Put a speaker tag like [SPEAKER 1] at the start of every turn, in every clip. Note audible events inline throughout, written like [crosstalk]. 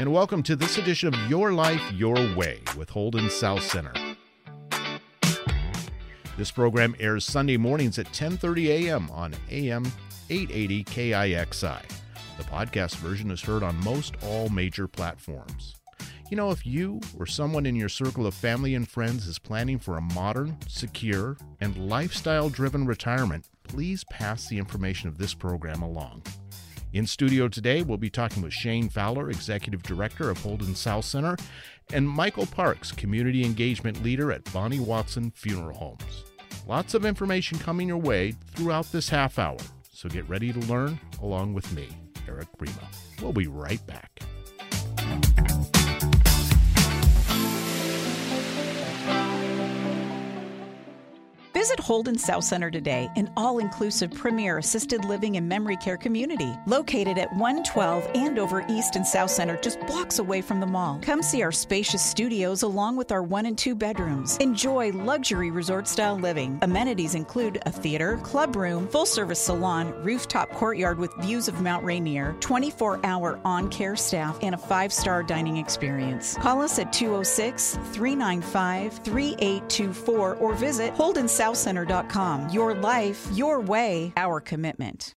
[SPEAKER 1] and welcome to this edition of Your Life Your Way with Holden South Center. This program airs Sunday mornings at 10:30 a.m. on AM 880 KIXI. The podcast version is heard on most all major platforms. You know, if you or someone in your circle of family and friends is planning for a modern, secure, and lifestyle driven retirement, please pass the information of this program along. In studio today, we'll be talking with Shane Fowler, Executive Director of Holden South Center, and Michael Parks, Community Engagement Leader at Bonney Watson Funeral Homes. Lots of information coming your way throughout this half hour, so get ready to learn along with me, Erik Krema. We'll be right back.
[SPEAKER 2] Visit Holden South Center today, an all inclusive premier assisted living and memory care community located at 112 Andover East and South Center, just blocks away from the mall. Come see our spacious studios along with our one and two bedrooms. Enjoy luxury resort style living. Amenities include a theater, club room, full service salon, rooftop courtyard with views of Mount Rainier, 24 hour on care staff, and a five star dining experience. Call us at 206 395 3824 or visit Holden South southcenter.com. Your life, your way, our commitment.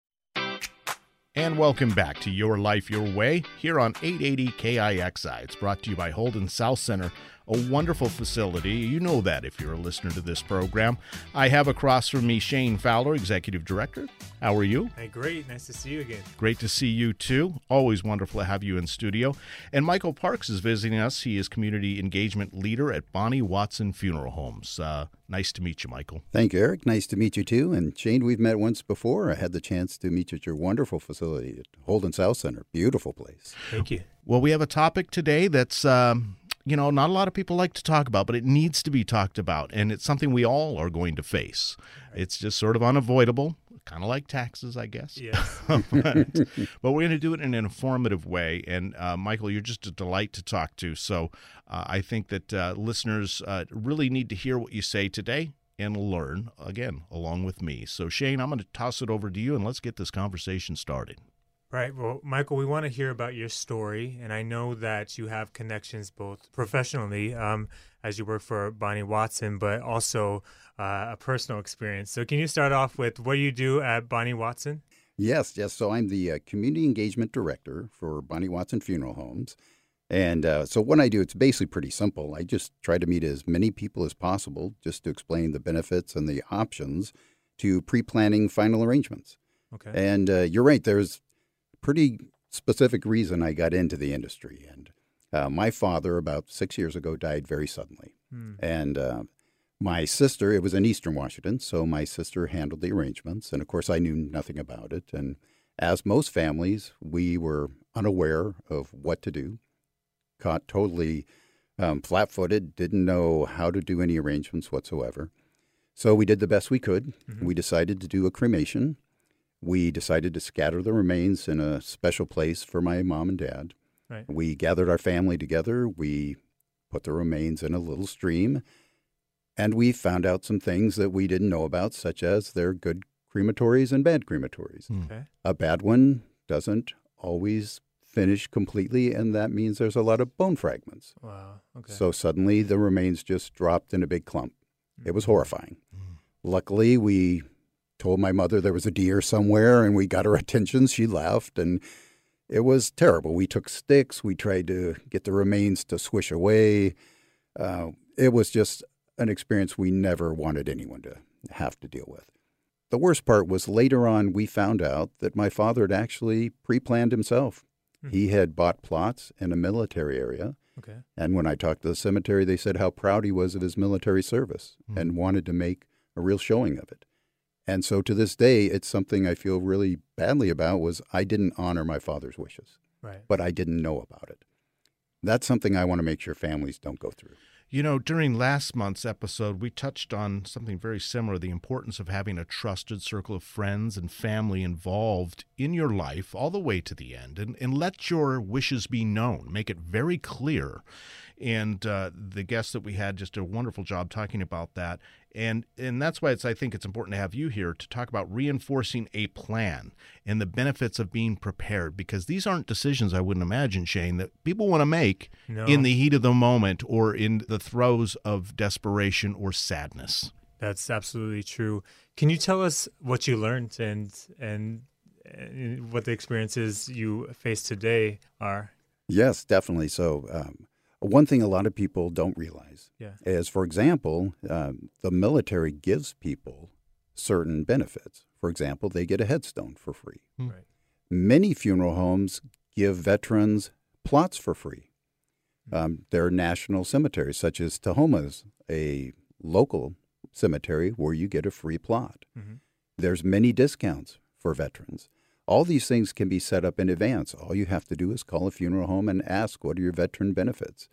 [SPEAKER 1] And welcome back to Your Life Your Way here on 880 KIXI. It's brought to you by Holden South Center a wonderful facility. You know that if you're a listener to this program. I have across from me Shane Fowler, Executive Director. How are you?
[SPEAKER 3] Hey, great. Nice to see you again.
[SPEAKER 1] Great to see you too. Always wonderful to have you in studio. And Michael Parks is visiting us. He is Community Engagement Leader at Bonney Watson Funeral Homes. Uh, nice to meet you, Michael.
[SPEAKER 4] Thank you, Erik. Nice to meet you too. And Shane, we've met once before. I had the chance to meet you at your wonderful facility at Holden South Center. Beautiful place.
[SPEAKER 3] Thank you.
[SPEAKER 1] Well, we have a topic today that's um, you know, not a lot of people like to talk about, but it needs to be talked about. And it's something we all are going to face. It's just sort of unavoidable, kind of like taxes, I guess.
[SPEAKER 3] Yeah. [laughs]
[SPEAKER 1] but, but, we're going to do it in an informative way. And uh, Michael, you're just a delight to talk to. So uh, I think that uh, listeners uh, really need to hear what you say today and learn, again, along with me. So, Shane, I'm going to toss it over to you and let's get this conversation started.
[SPEAKER 3] Right. Well, Michael, we want to hear about your story, and I know that you have connections both professionally, um, as you work for Bonney Watson, but also uh, a personal experience. So, can you start off with what you do at Bonney Watson?
[SPEAKER 4] Yes, yes. So, I'm the uh, community engagement director for Bonney Watson Funeral Homes. And uh, so, what I do, it's basically pretty simple. I just try to meet as many people as possible just to explain the benefits and the options to pre planning final arrangements.
[SPEAKER 3] Okay.
[SPEAKER 4] And uh, you're right, there's pretty specific reason I got into the industry. And uh, my father, about six years ago, died very suddenly.
[SPEAKER 3] Hmm.
[SPEAKER 4] And uh, my sister, it was in Eastern Washington, so my sister handled the arrangements. And of course, I knew nothing about it. And as most families, we were unaware of what to do, caught totally um, flat footed, didn't know how to do any arrangements whatsoever. So we did the best we could.
[SPEAKER 3] Mm-hmm.
[SPEAKER 4] We decided to do a cremation we decided to scatter the remains in a special place for my mom and dad.
[SPEAKER 3] Right.
[SPEAKER 4] We gathered our family together. We put the remains in a little stream, and we found out some things that we didn't know about, such as they're good crematories and bad crematories.
[SPEAKER 1] Hmm.
[SPEAKER 3] Okay.
[SPEAKER 4] A bad one doesn't always finish completely, and that means there's a lot of bone fragments.
[SPEAKER 3] Wow. Okay.
[SPEAKER 4] So suddenly the remains just dropped in a big clump. It was
[SPEAKER 3] Mm-hmm.
[SPEAKER 4] horrifying. Luckily, we told my mother there was a deer somewhere and we got her [laughs] attention. She left and it was terrible. We took sticks, we tried to get the remains to swish away. Uh, it was just an experience we never wanted anyone to have to deal with. The worst part was later on, we found out that my father had actually pre planned himself.
[SPEAKER 3] Hmm.
[SPEAKER 4] He had bought plots in a military area.
[SPEAKER 3] okay.
[SPEAKER 4] And when I talked to the cemetery, they said how proud he was of his military service
[SPEAKER 1] Hmm.
[SPEAKER 4] and wanted to make a real showing of it. And so to this day, it's something I feel really badly about was I didn't honor my father's wishes,
[SPEAKER 3] Right.
[SPEAKER 4] but I didn't know about it. That's something I want to make sure families don't go through.
[SPEAKER 1] You know, during last month's episode, we touched on something very similar the importance of having a trusted circle of friends and family involved in your life all the way to the end and, and let your wishes be known. Make it very clear. And uh, the guest that we had just did a wonderful job talking about that. And and that's why it's I think it's important to have you here to talk about reinforcing a plan and the benefits of being prepared because these aren't decisions I wouldn't imagine Shane that people want to make
[SPEAKER 3] No.
[SPEAKER 1] in the heat of the moment or in the throes of desperation or sadness.
[SPEAKER 3] That's absolutely true. Can you tell us what you learned and and, and what the experiences you face today are?
[SPEAKER 4] Yes, definitely. So, um, one thing a lot of people don't realize
[SPEAKER 3] Yeah.
[SPEAKER 4] is, for example, um, the military gives people certain benefits. For example, they get a headstone for free.
[SPEAKER 1] Hmm.
[SPEAKER 3] Right.
[SPEAKER 4] Many funeral homes give veterans plots for free. Um, there are national cemeteries, such as Tahoma's, a local cemetery where you get a free plot.
[SPEAKER 3] Mhm.
[SPEAKER 4] There's many discounts for veterans. All these things can be set up in advance. All you have to do is call a funeral home and ask, what are your veteran benefits?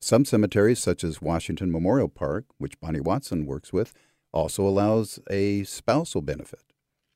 [SPEAKER 4] Some cemeteries, such as Washington Memorial Park, which Bonney Watson works with, also allows a spousal benefit.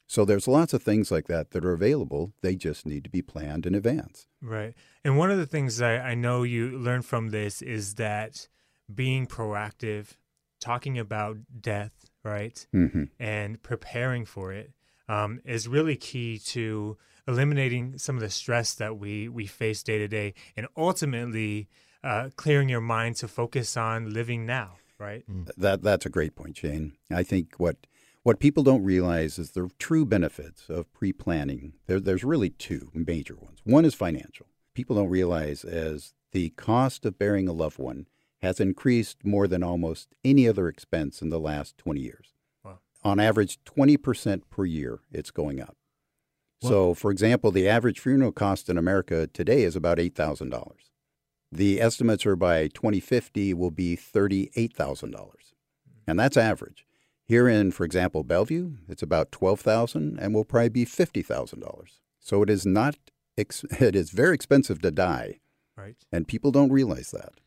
[SPEAKER 4] So there's lots of things like that that are available. They just need to be planned in advance.
[SPEAKER 3] Right. And one of the things I, I know you learned from this is that being proactive, talking about death, right,
[SPEAKER 4] hmm
[SPEAKER 3] and preparing for it um, is really key to eliminating some of the stress that we, we face day to day and ultimately uh, clearing your mind to focus on living now, right?
[SPEAKER 4] That that's a great point, Shane. I think what what people don't realize is the true benefits of pre-planning. There, there's really two major ones. One is financial. People don't realize as the cost of burying a loved one has increased more than almost any other expense in the last 20 years. On average, 20% per year, it's going up. So, for example, the average funeral cost in America today is about $8,000. The estimates are by 2050 will be $38,000. And that's average. Here in, for example, Bellevue, it's about 12000 and will probably be $50,000. So it is not, ex- [laughs] it is very expensive to die,
[SPEAKER 3] Right.
[SPEAKER 4] and people don't realize that.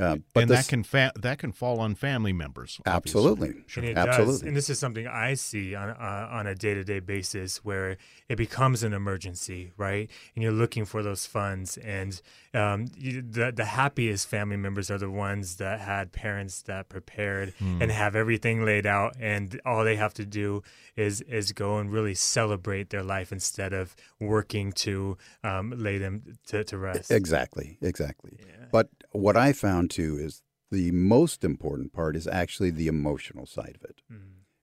[SPEAKER 4] Uh, but
[SPEAKER 1] and
[SPEAKER 4] this-
[SPEAKER 1] that can fa- that can fall on family members. obviously.
[SPEAKER 4] Absolutely.
[SPEAKER 1] Sure.
[SPEAKER 3] And it does.
[SPEAKER 4] Absolutely.
[SPEAKER 3] And this is something I see on uh, on a day to day basis where it becomes an emergency, right? And you're looking for those funds. And um, you, the the happiest family members are the ones that had parents that prepared and have everything laid out, and all they have to do is is go and really celebrate their life instead of working to um, lay them to, to rest.
[SPEAKER 4] Exactly, exactly. But what I found too is the most important part is actually the emotional side of it.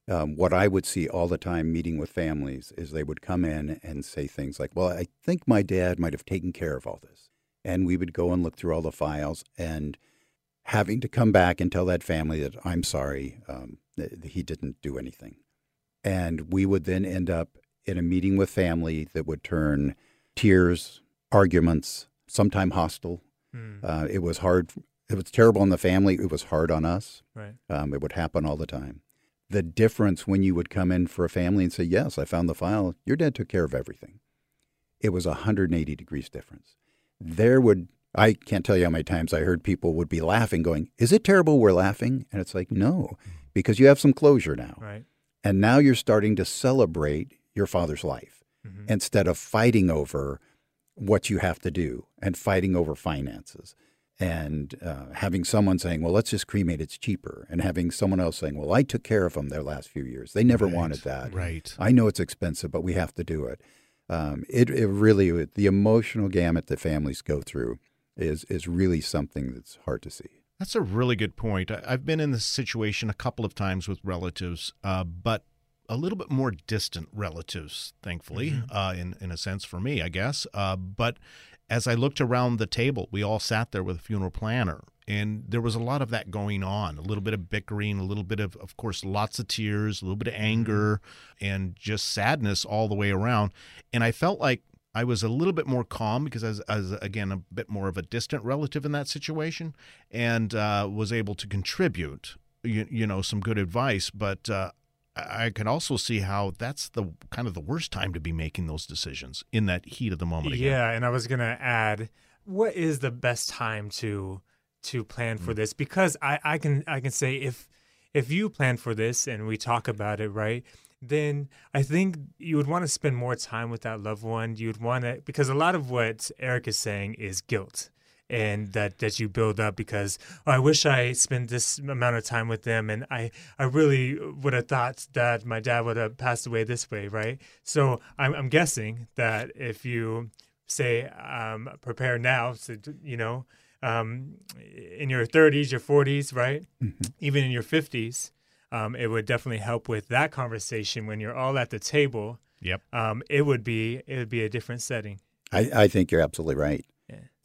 [SPEAKER 4] Um, what I would see all the time meeting with families is they would come in and say things like, Well, I think my dad might have taken care of all this. And we would go and look through all the files and having to come back and tell that family that I'm sorry, um, that he didn't do anything. And we would then end up in a meeting with family that would turn tears, arguments, sometime hostile.
[SPEAKER 3] Mm,
[SPEAKER 4] Uh, it was hard. It was terrible on the family. It was hard on us.
[SPEAKER 3] right.
[SPEAKER 4] Um, it would happen all the time. The difference when you would come in for a family and say, Yes, I found the file, your dad took care of everything. It was 180 degrees difference. There would, I can't tell you how many times I heard people would be laughing, going, Is it terrible we're laughing? And it's like, No, because you have some closure now.
[SPEAKER 3] Right.
[SPEAKER 4] And now you're starting to celebrate your father's life
[SPEAKER 3] Mhm.
[SPEAKER 4] instead of fighting over what you have to do and fighting over finances and uh, having someone saying, well, let's just cremate, it's cheaper. And having someone else saying, well, I took care of them their last few years. They never
[SPEAKER 1] Right,
[SPEAKER 4] wanted that.
[SPEAKER 1] Right.
[SPEAKER 4] I know it's expensive, but we have to do it. Um, it, it really, the emotional gamut that families go through is, is really something that's hard to see.
[SPEAKER 1] That's a really good point. I've been in this situation a couple of times with relatives, uh, but a little bit more distant relatives, thankfully, uh, in in a sense for me, I guess. Uh, but as I looked around the table, we all sat there with a funeral planner, and there was a lot of that going on. A little bit of bickering, a little bit of, of course, lots of tears, a little bit of anger, and just sadness all the way around. And I felt like I was a little bit more calm because as, as again a bit more of a distant relative in that situation, and uh, was able to contribute, you, you know, some good advice. But uh, I can also see how that's the kind of the worst time to be making those decisions in that heat of the moment. Again.
[SPEAKER 3] Yeah, and I was gonna add, what is the best time to to plan
[SPEAKER 1] Mm.
[SPEAKER 3] for this? Because I, I can I can say if if you plan for this and we talk about it, right? Then I think you would want to spend more time with that loved one. You'd want to because a lot of what Erik is saying is guilt. And that that you build up because oh, I wish I spent this amount of time with them and I I really would have thought that my dad would have passed away this way right? So I'm, I'm guessing that if you say um, prepare now so you know um, in your 30s your 40s right? Mm-hmm. even in your 50s um, it would definitely help with that conversation when you're all at the table.
[SPEAKER 1] Yep.
[SPEAKER 3] Um, it would be it would be a different setting.
[SPEAKER 4] I, I think you're absolutely right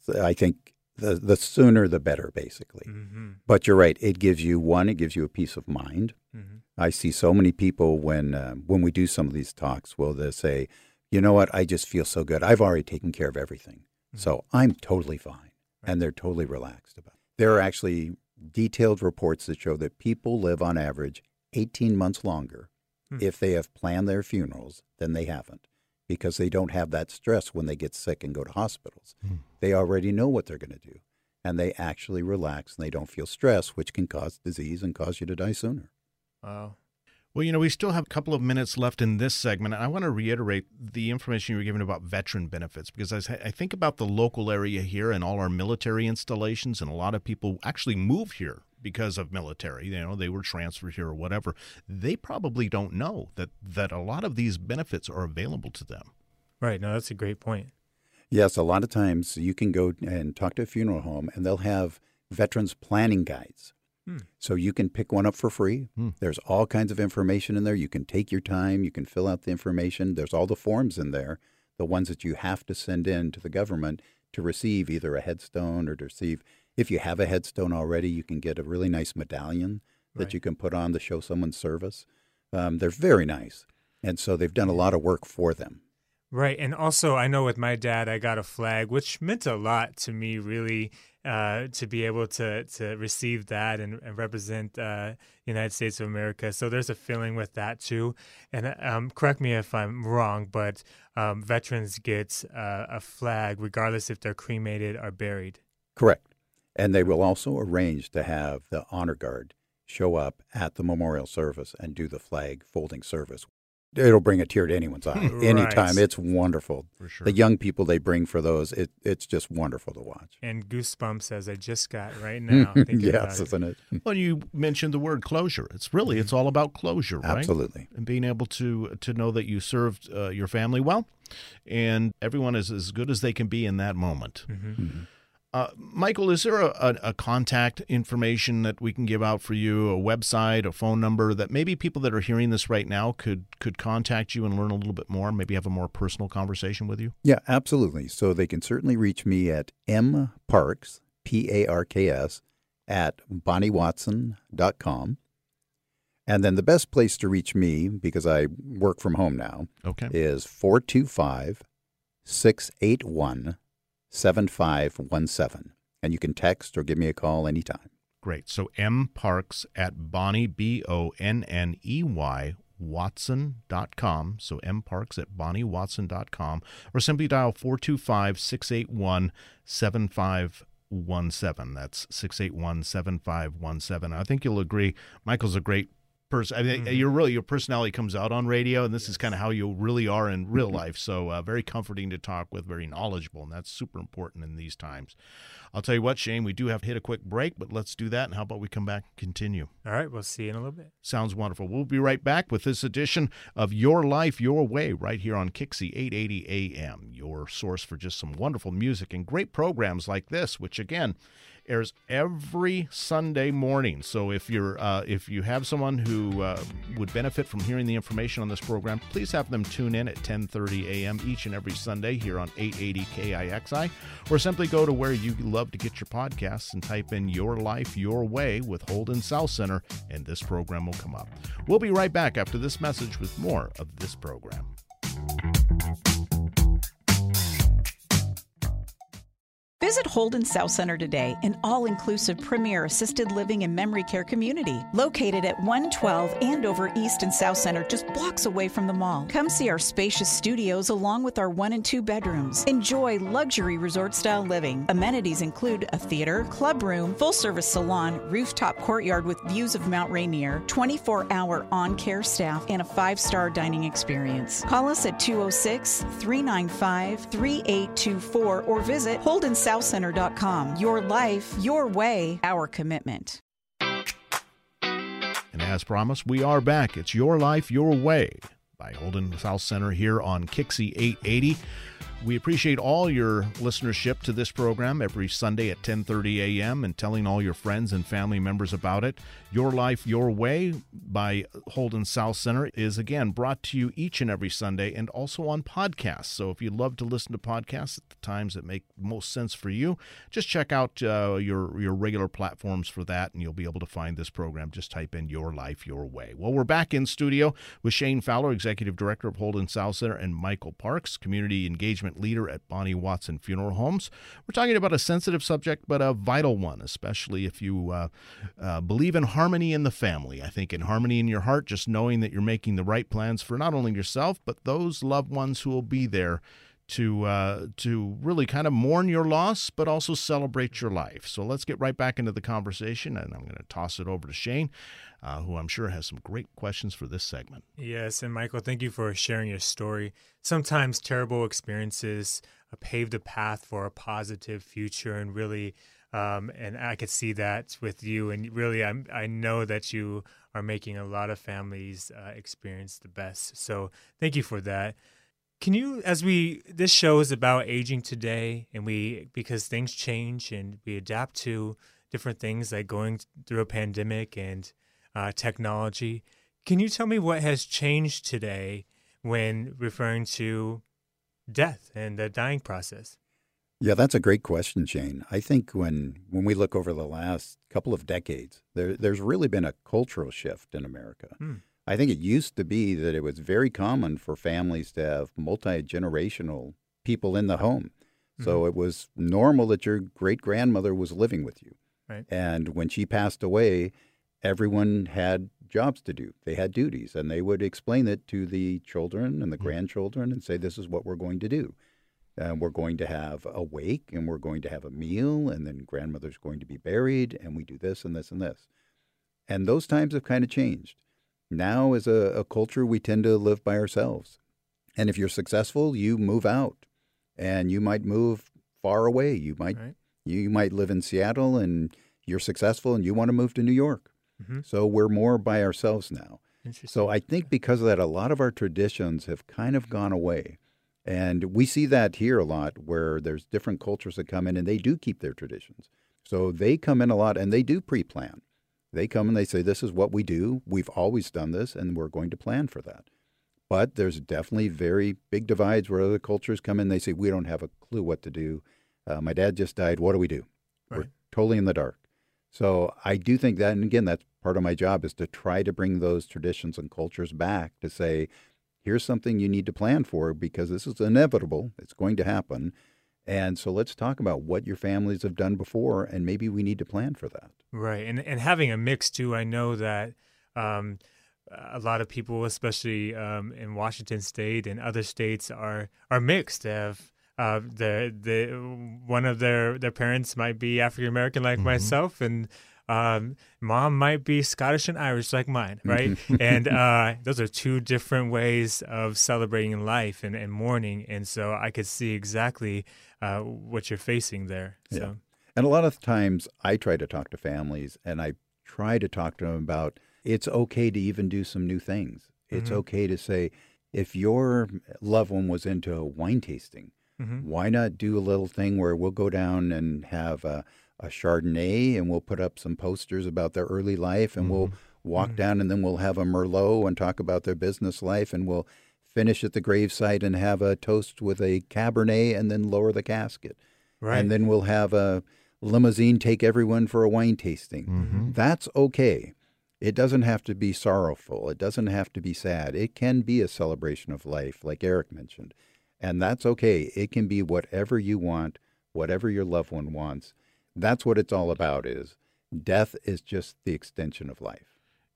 [SPEAKER 4] I think the the sooner the better, basically. Mm-hmm. But you're right; it gives you one, it gives you a peace of mind. Mm-hmm. I see so many people when uh, when we do some of these talks, will they say, "You know what? I just feel so good. I've already taken care of everything, mm-hmm. so I'm totally fine," right. and they're totally relaxed about. it. There are actually detailed reports that show that people live on average 18 months longer hmm. if they have planned their funerals than they haven't because they don't have that stress when they get sick and go to hospitals. Mm. They already know what they're going to do. And they actually relax and they don't feel stress, which can cause disease and cause you to die sooner.
[SPEAKER 3] Wow.
[SPEAKER 1] Well, you know, we still have a couple of minutes left in this segment. And I want to reiterate the information you were given about veteran benefits because I think about the local area here and all our military installations, and a lot of people actually move here because of military. You know, they were transferred here or whatever. They probably don't know that that a lot of these benefits are available to them.
[SPEAKER 3] Right. No, that's a great point.
[SPEAKER 4] Yes, a lot of times you can go and talk to a funeral home, and they'll have veterans planning guides. Hmm. So you can pick one up for free. Hmm. There's all kinds of information in there. You can take your time. You can fill out the information. There's all the forms in there, the ones that you have to send in to the government to receive either a headstone or to receive if you have a headstone already, you can get a really nice medallion that right. you can put on to show someone's service. Um, they're very nice. And so they've done a lot of work for them.
[SPEAKER 3] Right. And also, I know with my dad, I got a flag, which meant a lot to me, really, uh, to be able to, to receive that and, and represent uh, United States of America. So there's a feeling with that, too. And um, correct me if I'm wrong, but um, veterans get uh, a flag regardless if they're cremated or buried.
[SPEAKER 4] Correct. And they will also arrange to have the honor guard show up at the memorial service and do the flag folding service. It'll bring a tear to anyone's eye [laughs] right. anytime. It's wonderful. For sure. The young people they bring for those, it, it's just wonderful to watch.
[SPEAKER 3] And goosebumps as I just got right now. [laughs]
[SPEAKER 4] yes, isn't it? [laughs]
[SPEAKER 1] Well, you mentioned the word closure. It's really it's all about closure, right?
[SPEAKER 4] Absolutely.
[SPEAKER 1] And being able to to know that you served uh, your family well, and everyone is as good as they can be in that moment. Mm-hmm. Mm-hmm. Uh, Michael, is there a, a, a, contact information that we can give out for you, a website, a phone number that maybe people that are hearing this right now could could contact you and learn a little bit more, maybe have a more personal conversation with you?
[SPEAKER 4] Yeah, absolutely. So they can certainly reach me at mparks, P A R K S, at bonneywatson.com. And then the best place to reach me, because I work from home now,
[SPEAKER 1] okay.
[SPEAKER 4] is 425 681 7517. And you can text or give me a call anytime.
[SPEAKER 1] Great. So M Parks at Bonney, B O N N E Y, Watson.com. So M Parks at BonneyWatson.com. Or simply dial 425 681 7517. That's 681 7517. I think you'll agree. Michael's a great person. I mean, mm-hmm. you're really your personality comes out on radio, and this yes. is kind of how you really are in real [laughs] life. So uh, very comforting to talk with, very knowledgeable, and that's super important in these times. I'll tell you what, Shane, we do have to hit a quick break, but let's do that. And how about we come back and continue?
[SPEAKER 3] All right, we'll see you in a little bit.
[SPEAKER 1] Sounds wonderful. We'll be right back with this edition of Your Life Your Way right here on KIXI 880 AM, your source for just some wonderful music and great programs like this, which again airs every Sunday morning. So if you're uh, if you have someone who uh, would benefit from hearing the information on this program, please have them tune in at 10:30 a.m. each and every Sunday here on 880 KIXI, or simply go to where you love to get your podcasts and type in "Your Life Your Way" with Holden South Center, and this program will come up. We'll be right back after this message with more of this program.
[SPEAKER 2] Visit Holden South Center today, an all inclusive premier assisted living and memory care community located at 112 Andover East and South Center, just blocks away from the mall. Come see our spacious studios along with our one and two bedrooms. Enjoy luxury resort style living. Amenities include a theater, club room, full service salon, rooftop courtyard with views of Mount Rainier, 24 hour on care staff, and a five star dining experience. Call us at 206 395 3824 or visit Holden South HoldenSouthCenter.com. Your life, your way, our commitment.
[SPEAKER 1] And as promised, we are back. It's Your Life, Your Way by Holden South Center here on KIXI 880. We appreciate all your listenership to this program every Sunday at 10:30 a.m. and telling all your friends and family members about it. Your Life Your Way by Holden South Center is again brought to you each and every Sunday and also on podcasts. So if you love to listen to podcasts at the times that make most sense for you, just check out uh, your your regular platforms for that and you'll be able to find this program. Just type in Your Life Your Way. Well, we're back in studio with Shane Fowler, Executive Director of Holden South Center, and Michael Parks, Community Engagement Leader at Bonney Watson Funeral Homes. We're talking about a sensitive subject, but a vital one, especially if you uh, uh, believe in harmony in the family. I think in harmony in your heart, just knowing that you're making the right plans for not only yourself, but those loved ones who will be there to uh, to really kind of mourn your loss, but also celebrate your life. So let's get right back into the conversation, and I'm going to toss it over to Shane, uh, who I'm sure has some great questions for this segment.
[SPEAKER 3] Yes, and Michael, thank you for sharing your story. Sometimes terrible experiences uh, pave the path for a positive future, and really. Um, and I could see that with you, and really, I'm, I know that you are making a lot of families uh, experience the best. So, thank you for that. Can you, as we, this show is about aging today, and we, because things change and we adapt to different things like going through a pandemic and uh, technology. Can you tell me what has changed today when referring to death and the dying process?
[SPEAKER 4] Yeah, that's a great question, Shane. I think when when we look over the last couple of decades, there, there's really been a cultural shift in America.
[SPEAKER 3] Hmm.
[SPEAKER 4] I think it used to be that it was very common for families to have multi generational people in the home. So
[SPEAKER 3] Mm-hmm.
[SPEAKER 4] it was normal that your great grandmother was living with you.
[SPEAKER 3] Right.
[SPEAKER 4] And when she passed away, everyone had jobs to do. They had duties, and they would explain it to the children and the
[SPEAKER 3] Mm-hmm.
[SPEAKER 4] grandchildren and say, This is what we're going to do. And we're going to have a wake, and we're going to have a meal, and then grandmother's going to be buried, and we do this and this and this. And those times have kind of changed. Now, as a, a culture, we tend to live by ourselves. And if you're successful, you move out, and you might move far away. You might
[SPEAKER 3] Right.
[SPEAKER 4] you might live in Seattle, and you're successful, and you want to move to New York.
[SPEAKER 3] Mhm.
[SPEAKER 4] So we're more by ourselves now. So I think because of that, a lot of our traditions have kind of gone away. And we see that here a lot where there's different cultures that come in and they do keep their traditions. So they come in a lot and they do pre plan. They come and they say, This is what we do. We've always done this and we're going to plan for that. But there's definitely very big divides where other cultures come in. They say, We don't have a clue what to do. Uh, my dad just died. What do we do? We're totally in the dark. So I do think that, and again, that's part of my job is to try to bring those traditions and cultures back to say, here's something you need to plan for because this is inevitable. It's going to happen. And so let's talk about what your families have done before, and maybe we need to plan for that.
[SPEAKER 3] Right, and and having a mix too. I know that um, a lot of people, especially um, in Washington State and other states, are are mixed. They have uh, the the one of their their parents might be African American like myself, and um, mom might be Scottish and Irish like mine, right? [laughs] and uh, those are two different ways of celebrating life and, and mourning. And so I could see exactly uh, what you're facing there. So.
[SPEAKER 4] Yeah. And a lot of times I try to talk to families and I try to talk to them about it's okay to even do some new things. It's
[SPEAKER 3] Mhm.
[SPEAKER 4] okay to say, if your loved one was into wine tasting,
[SPEAKER 3] Mhm.
[SPEAKER 4] why not do a little thing where we'll go down and have a, a Chardonnay and we'll put up some posters about their early life and we'll walk down and then we'll have a Merlot and talk about their business life and we'll finish at the gravesite and have a toast with a Cabernet and then lower the casket.
[SPEAKER 3] Right.
[SPEAKER 4] And then we'll have a limousine take everyone for a wine tasting.
[SPEAKER 1] Mm-hmm.
[SPEAKER 4] That's okay. It doesn't have to be sorrowful. It doesn't have to be sad. It can be a celebration of life, like Erik mentioned. And that's okay. It can be whatever you want, whatever your loved one wants. That's what it's all about is death is just the extension of life.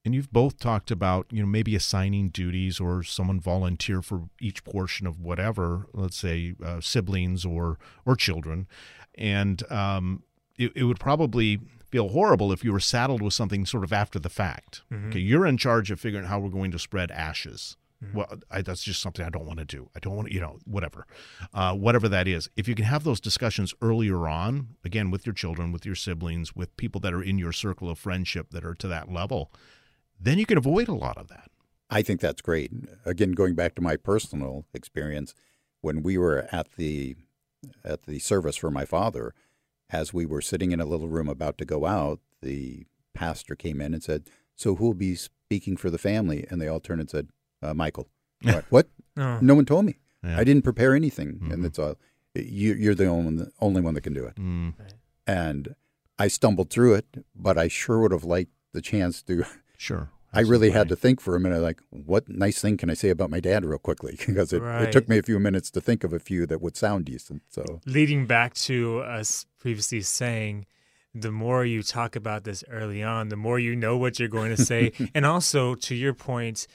[SPEAKER 1] And you've both talked about, you know, maybe assigning duties or someone volunteer for each portion of whatever, let's say uh, siblings or or children, and um, it, it would probably feel horrible if you were saddled with something sort of after the fact.
[SPEAKER 3] Mhm.
[SPEAKER 1] Okay, you're in charge of figuring out how we're going to spread ashes. Well, I, that's just something I don't want to do. I don't want to, you know, whatever, uh, whatever that is. If you can have those discussions earlier on, again, with your children, with your siblings, with people that are in your circle of friendship that are to that level, then you can avoid a lot of that.
[SPEAKER 4] I think that's great. Again, going back to my personal experience, when we were at the at the service for my father, as we were sitting in a little room about to go out, the pastor came in and said, "So who will be speaking for the family?" And they all turned and said, uh, "Michael." what? what?
[SPEAKER 3] Oh.
[SPEAKER 4] No one told me.
[SPEAKER 1] Yeah.
[SPEAKER 4] I didn't prepare anything,
[SPEAKER 1] Mhm.
[SPEAKER 4] and it's all you, you're the only one, only one that can do it.
[SPEAKER 1] Mm,
[SPEAKER 4] And I stumbled through it, but I sure would have liked the chance to. [laughs]
[SPEAKER 1] sure.
[SPEAKER 4] I really had to think for a minute, like, what nice thing can I say about my dad, real quickly? [laughs] because it,
[SPEAKER 3] Right.
[SPEAKER 4] it took me a few minutes to think of a few that would sound decent. So
[SPEAKER 3] leading back to us previously saying the more you talk about this early on the more you know what you're going to say [laughs] and also to your point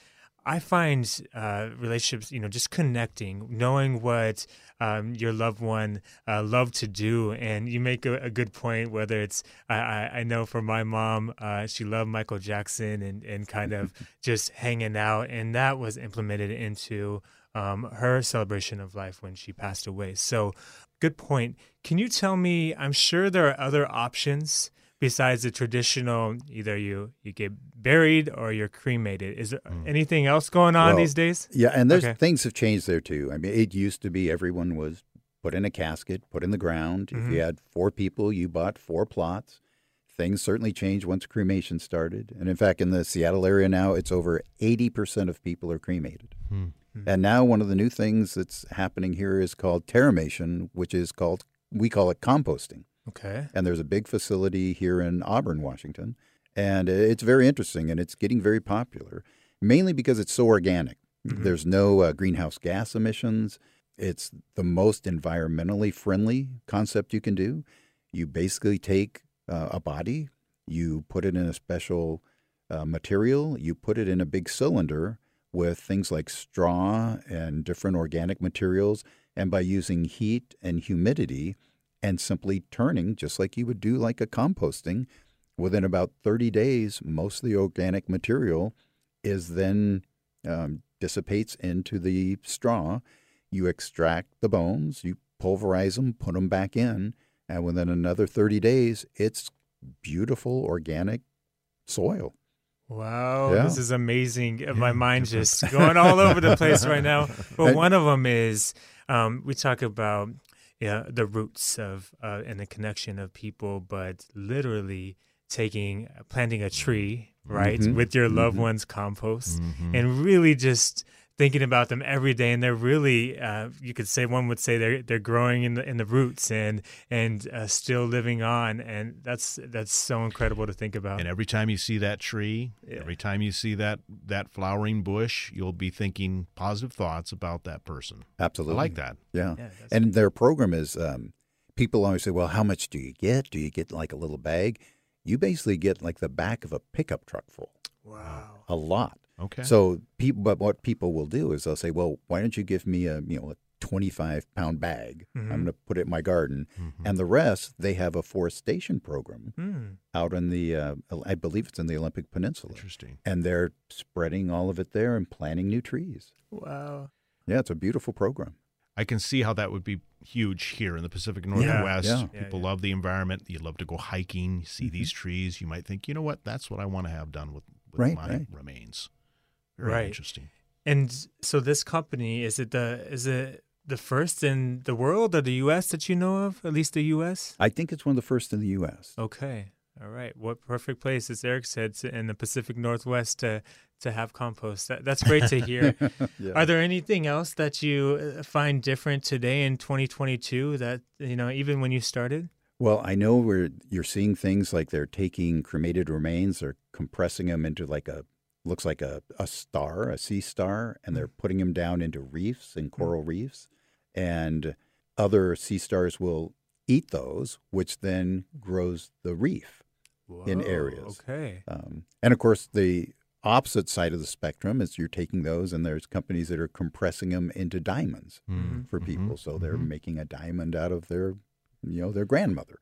[SPEAKER 3] i find uh, relationships you know just connecting knowing what um, your loved one uh, love to do and you make a, a good point whether it's i, I, I know for my mom uh, she loved michael jackson and, and kind of [laughs] just hanging out and that was implemented into um, her celebration of life when she passed away so Good point. Can you tell me? I'm sure there are other options besides the traditional. Either you you get buried or you're cremated. Is there anything else going on
[SPEAKER 4] Well,
[SPEAKER 3] these days?
[SPEAKER 4] yeah, and there's
[SPEAKER 3] Okay.
[SPEAKER 4] things have changed there too. I mean, it used to be everyone was put in a casket, put in the ground. If
[SPEAKER 3] Mhm.
[SPEAKER 4] you had four people, you bought four plots. Things certainly changed once cremation started. And in fact, in the Seattle area now, it's over 80% of people are cremated.
[SPEAKER 1] Hmm.
[SPEAKER 4] And now one of the new things that's happening here is called terramation, which is called, we call it composting.
[SPEAKER 3] Okay.
[SPEAKER 4] And there's a big facility here in Auburn, Washington. And it's very interesting and it's getting very popular, mainly because it's so organic.
[SPEAKER 3] Mhm.
[SPEAKER 4] There's no uh, greenhouse gas emissions. It's the most environmentally friendly concept you can do. You basically take uh, a body, you put it in a special uh, material, you put it in a big cylinder with things like straw and different organic materials. And by using heat and humidity and simply turning, just like you would do like a composting, within about 30 days, most of the organic material is then um, dissipates into the straw. You extract the bones, you pulverize them, put them back in, and within another 30 days, it's beautiful organic soil.
[SPEAKER 3] Wow,
[SPEAKER 4] Yeah.
[SPEAKER 3] this is amazing. My
[SPEAKER 1] Yeah,
[SPEAKER 3] mind's just going all over the place right now. [laughs] But one of them is um, we talk about yeah the roots of uh, and the connection of people, but literally taking planting a tree right
[SPEAKER 4] Mhm.
[SPEAKER 3] with your loved
[SPEAKER 4] Mhm.
[SPEAKER 3] one's compost
[SPEAKER 1] Mhm.
[SPEAKER 3] and really just thinking about them every day and they're really uh, you could say one would say they're they're growing in the in the roots and and uh, still living on and that's that's so incredible to think about
[SPEAKER 1] And every time you see that tree,
[SPEAKER 3] Yeah.
[SPEAKER 1] every time you see that that flowering bush, you'll be thinking positive thoughts about that person.
[SPEAKER 4] Absolutely.
[SPEAKER 1] I like that.
[SPEAKER 4] Yeah.
[SPEAKER 3] Yeah, that's-
[SPEAKER 4] and their program is um, people always say, well, how much do you get? Do you get like a little bag? You basically get like the back of a pickup truck full,
[SPEAKER 3] wow
[SPEAKER 4] a lot.
[SPEAKER 1] Okay.
[SPEAKER 4] So people, but what people will do is they'll say, well, why don't you give me a you know a 25 pound bag?
[SPEAKER 3] Mhm.
[SPEAKER 4] I'm going to put it in my garden,
[SPEAKER 1] Mhm.
[SPEAKER 4] and the rest they have a forestation program
[SPEAKER 3] Hmm.
[SPEAKER 4] out in the uh, I believe it's in the Olympic Peninsula,
[SPEAKER 1] Interesting.
[SPEAKER 4] and they're spreading all of it there and planting new trees.
[SPEAKER 3] Wow.
[SPEAKER 4] Yeah, it's a beautiful program.
[SPEAKER 1] I can see how that would be huge here in the Pacific Northwest.
[SPEAKER 4] yeah.
[SPEAKER 3] Yeah,
[SPEAKER 1] People
[SPEAKER 3] yeah.
[SPEAKER 1] love the environment. You love to go hiking, you see
[SPEAKER 4] Mhm.
[SPEAKER 1] these trees. You might think, you know what, that's what I want to have done with, with
[SPEAKER 4] Right,
[SPEAKER 1] my
[SPEAKER 4] right.
[SPEAKER 1] remains. Very
[SPEAKER 3] Right.
[SPEAKER 1] interesting.
[SPEAKER 3] And so this company is it the is it the first in the world or the U.S. that you know of? At least the U.S.
[SPEAKER 4] I think it's one of the first in the U.S.
[SPEAKER 3] Okay. All right. What perfect place, as Erik said, in the Pacific Northwest to to have compost. That, that's great to hear. [laughs]
[SPEAKER 4] Yeah.
[SPEAKER 3] Are there anything else that you uh, find different today in 2022 that you know even when you started?
[SPEAKER 4] Well, I know where you're seeing things like they're taking cremated remains, they're compressing them into like a looks like a, a star, a sea star, and they're putting them down into reefs and coral reefs. And other sea stars will eat those, which then grows the reef. In areas.
[SPEAKER 3] Okay.
[SPEAKER 4] Um, and of course, the opposite side of the spectrum is you're taking those, and there's companies that are compressing them into diamonds
[SPEAKER 1] Mhm.
[SPEAKER 4] for
[SPEAKER 1] Mhm.
[SPEAKER 4] people. So they're
[SPEAKER 1] Mhm.
[SPEAKER 4] making a diamond out of their, you know, their grandmother.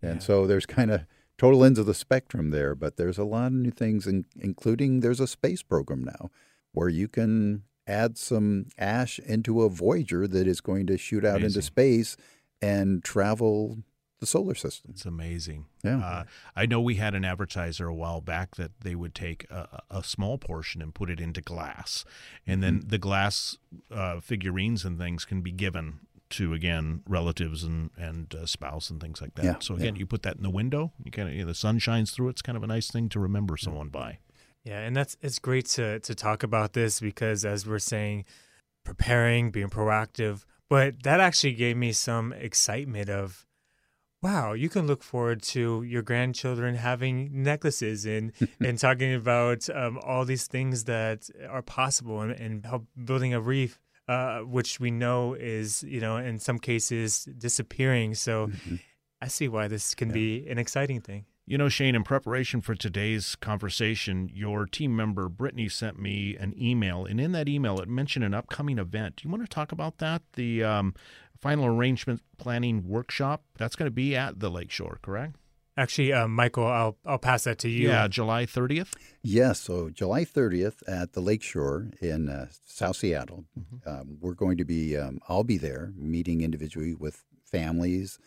[SPEAKER 4] And
[SPEAKER 3] Yeah.
[SPEAKER 4] so there's kind of total ends of the spectrum there. But there's a lot of new things, in, including there's a space program now where you can add some ash into a Voyager that is going to shoot out
[SPEAKER 1] Amazing.
[SPEAKER 4] into space and travel the solar system.
[SPEAKER 1] It's amazing.
[SPEAKER 4] Yeah.
[SPEAKER 1] Uh, I know we had an advertiser a while back that they would take a, a small portion and put it into glass, and then
[SPEAKER 4] Mm-hmm.
[SPEAKER 1] the glass uh, figurines and things can be given to again relatives and and uh, spouse and things like that.
[SPEAKER 4] Yeah,
[SPEAKER 1] so again, you put that in the window. You kind of you know, the sun shines through. it. It's kind of a nice thing to remember someone by.
[SPEAKER 3] Yeah, and that's it's great to to talk about this because as we're saying, preparing, being proactive, but that actually gave me some excitement of wow, you can look forward to your grandchildren having necklaces and [laughs] and talking about um, all these things that are possible and, and how building a reef. Uh, which we know is, you know, in some cases disappearing. So I see why this can be an exciting thing.
[SPEAKER 1] You know, Shane, in preparation for today's conversation, your team member Brittany sent me an email, and in that email, it mentioned an upcoming event. Do you want to talk about that? The um, final arrangement planning workshop that's going to be at the Lakeshore, correct?
[SPEAKER 3] Actually, uh, Michael, I'll I'll pass that to you.
[SPEAKER 1] Yeah, July 30th.
[SPEAKER 4] Yes, so July 30th at the Lakeshore in uh, South Seattle, um, we're going to be, um, I'll be there meeting individually with families,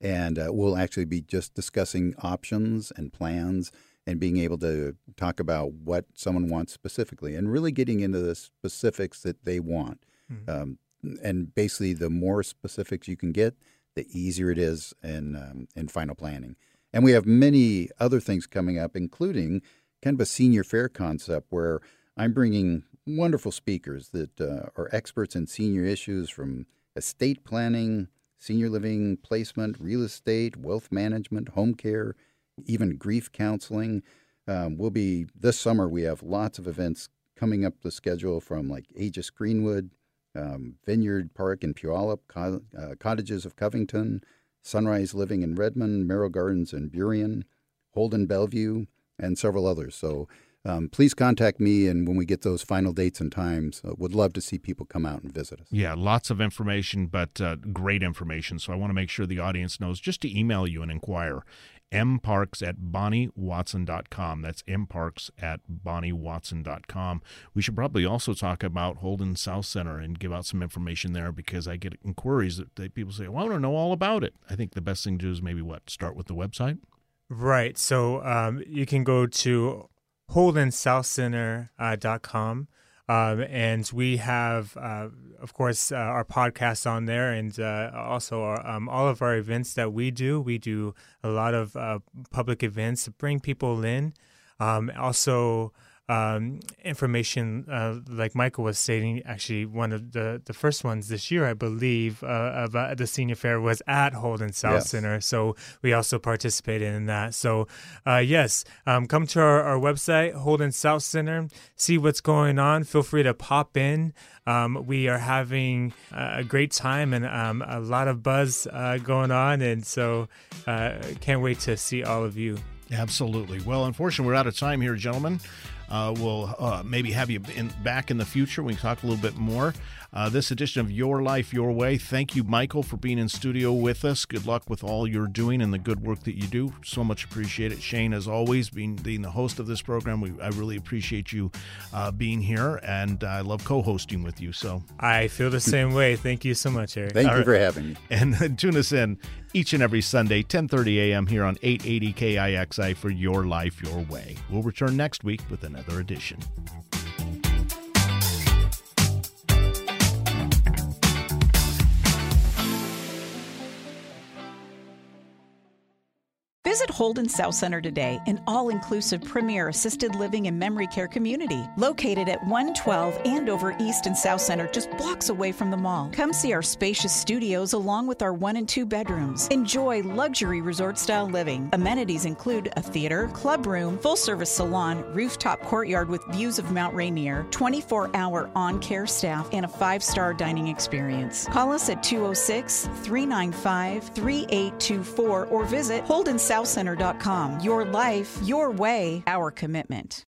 [SPEAKER 4] and uh, we'll actually be just discussing options and plans and being able to talk about what someone wants specifically and really getting into the specifics that they want. Um, and basically, the more specifics you can get, the easier it is in, um, in final planning. And we have many other things coming up, including kind of a senior fair concept where I'm bringing wonderful speakers that uh, are experts in senior issues from estate planning, senior living placement, real estate, wealth management, home care, even grief counseling. Um, we'll be this summer. We have lots of events coming up the schedule from like Aegis Greenwood, um, Vineyard Park in Puyallup, Co- uh, Cottages of Covington, Sunrise Living in Redmond, Merrill Gardens in Burien, Holden Bellevue, and several others. So um, please contact me, and when we get those final dates and times, uh, would love to see people come out and visit us.
[SPEAKER 1] Yeah, lots of information, but uh, great information. So I want to make sure the audience knows just to email you and inquire. mparks at bonneywatson.com. That's mparks at bonneywatson.com. We should probably also talk about Holden South Center and give out some information there because I get inquiries that, that people say, well, I want to know all about it. I think the best thing to do is maybe what? Start with the website?
[SPEAKER 3] Right. So um, you can go to holdensouthcenter.com. Uh, um, and we have, uh, of course, uh, our podcast on there, and uh, also our, um, all of our events that we do. We do a lot of uh, public events to bring people in. Um, also, um, information uh, like Michael was stating. Actually, one of the, the first ones this year, I believe, uh, about the senior fair was at Holden South
[SPEAKER 4] Yes.
[SPEAKER 3] Center. So we also participated in that. So uh, yes, um, come to our, our website, Holden South Center, see what's going on. Feel free to pop in. Um, we are having uh, a great time and um, a lot of buzz uh, going on, and so uh, can't wait to see all of you.
[SPEAKER 1] Absolutely. Well, unfortunately, we're out of time here, gentlemen. Uh, we'll uh, maybe have you in, back in the future. We can talk a little bit more. Uh, this edition of Your Life, Your Way. Thank you, Michael, for being in studio with us. Good luck with all you're doing and the good work that you do. So much appreciate it. Shane, as always, being, being the host of this program, we, I really appreciate you uh, being here, and I love co-hosting with you. So,
[SPEAKER 3] I feel the same way. Thank you so much, Erik.
[SPEAKER 4] Thank
[SPEAKER 1] All
[SPEAKER 4] you
[SPEAKER 1] right.
[SPEAKER 4] for having me.
[SPEAKER 1] and [laughs] tune us in each and every Sunday, 10:30 a.m. here on 880 KIXI for Your Life, Your Way. We'll return next week with another edition.
[SPEAKER 2] Visit Holden South Center today, an all inclusive premier assisted living and memory care community located at 112 Andover East and South Center, just blocks away from the mall. Come see our spacious studios along with our one and two bedrooms. Enjoy luxury resort style living. Amenities include a theater, club room, full service salon, rooftop courtyard with views of Mount Rainier, 24 hour on care staff, and a five star dining experience. Call us at 206 395 3824 or visit holdensouthcenter.com. Your life, your way, our commitment.